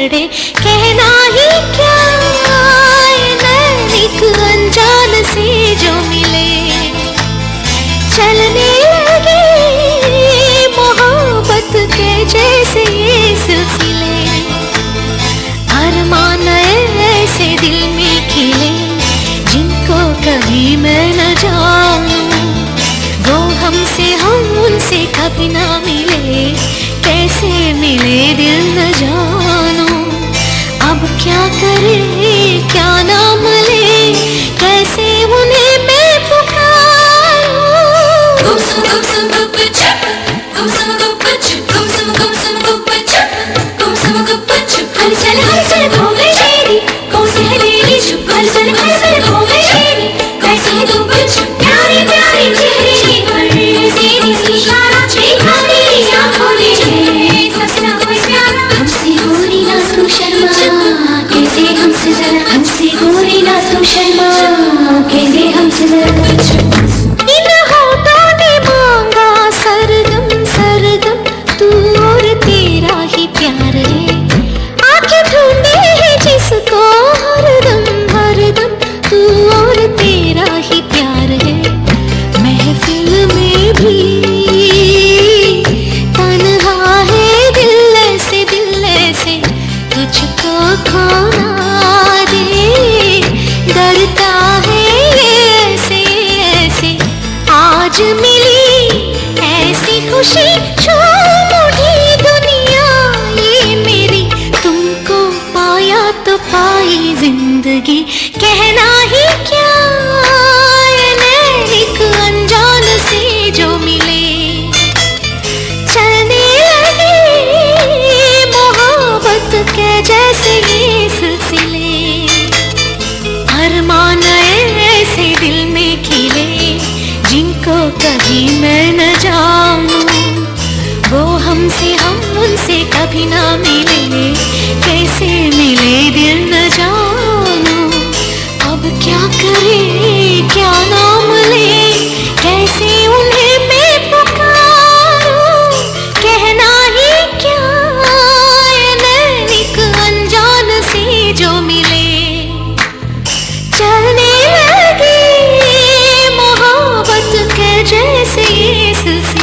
ही कहना ही क्या नैनिक अनजान से जो मिले? चलने लगे मोहब्बत के जैसे ये सिलसिले। अरमान ऐसे दिल में खिले, जिनको कभी मैं न जानूं। वो हमसे हम उनसे कभी ना मिले, कैसे मिले दिल न जानूं? अब क्या करे क्या नाम ले कैसे उन्हें मैं पुकारूं गुपसुम गुपसुम गुप चप गुपसुम गुप शर्मा कहते हम ज़्यादा लगी, कहना ही क्या एक अनजान से जो मिले। चलने लगी, मोहब्बत के जैसे ही 谢谢。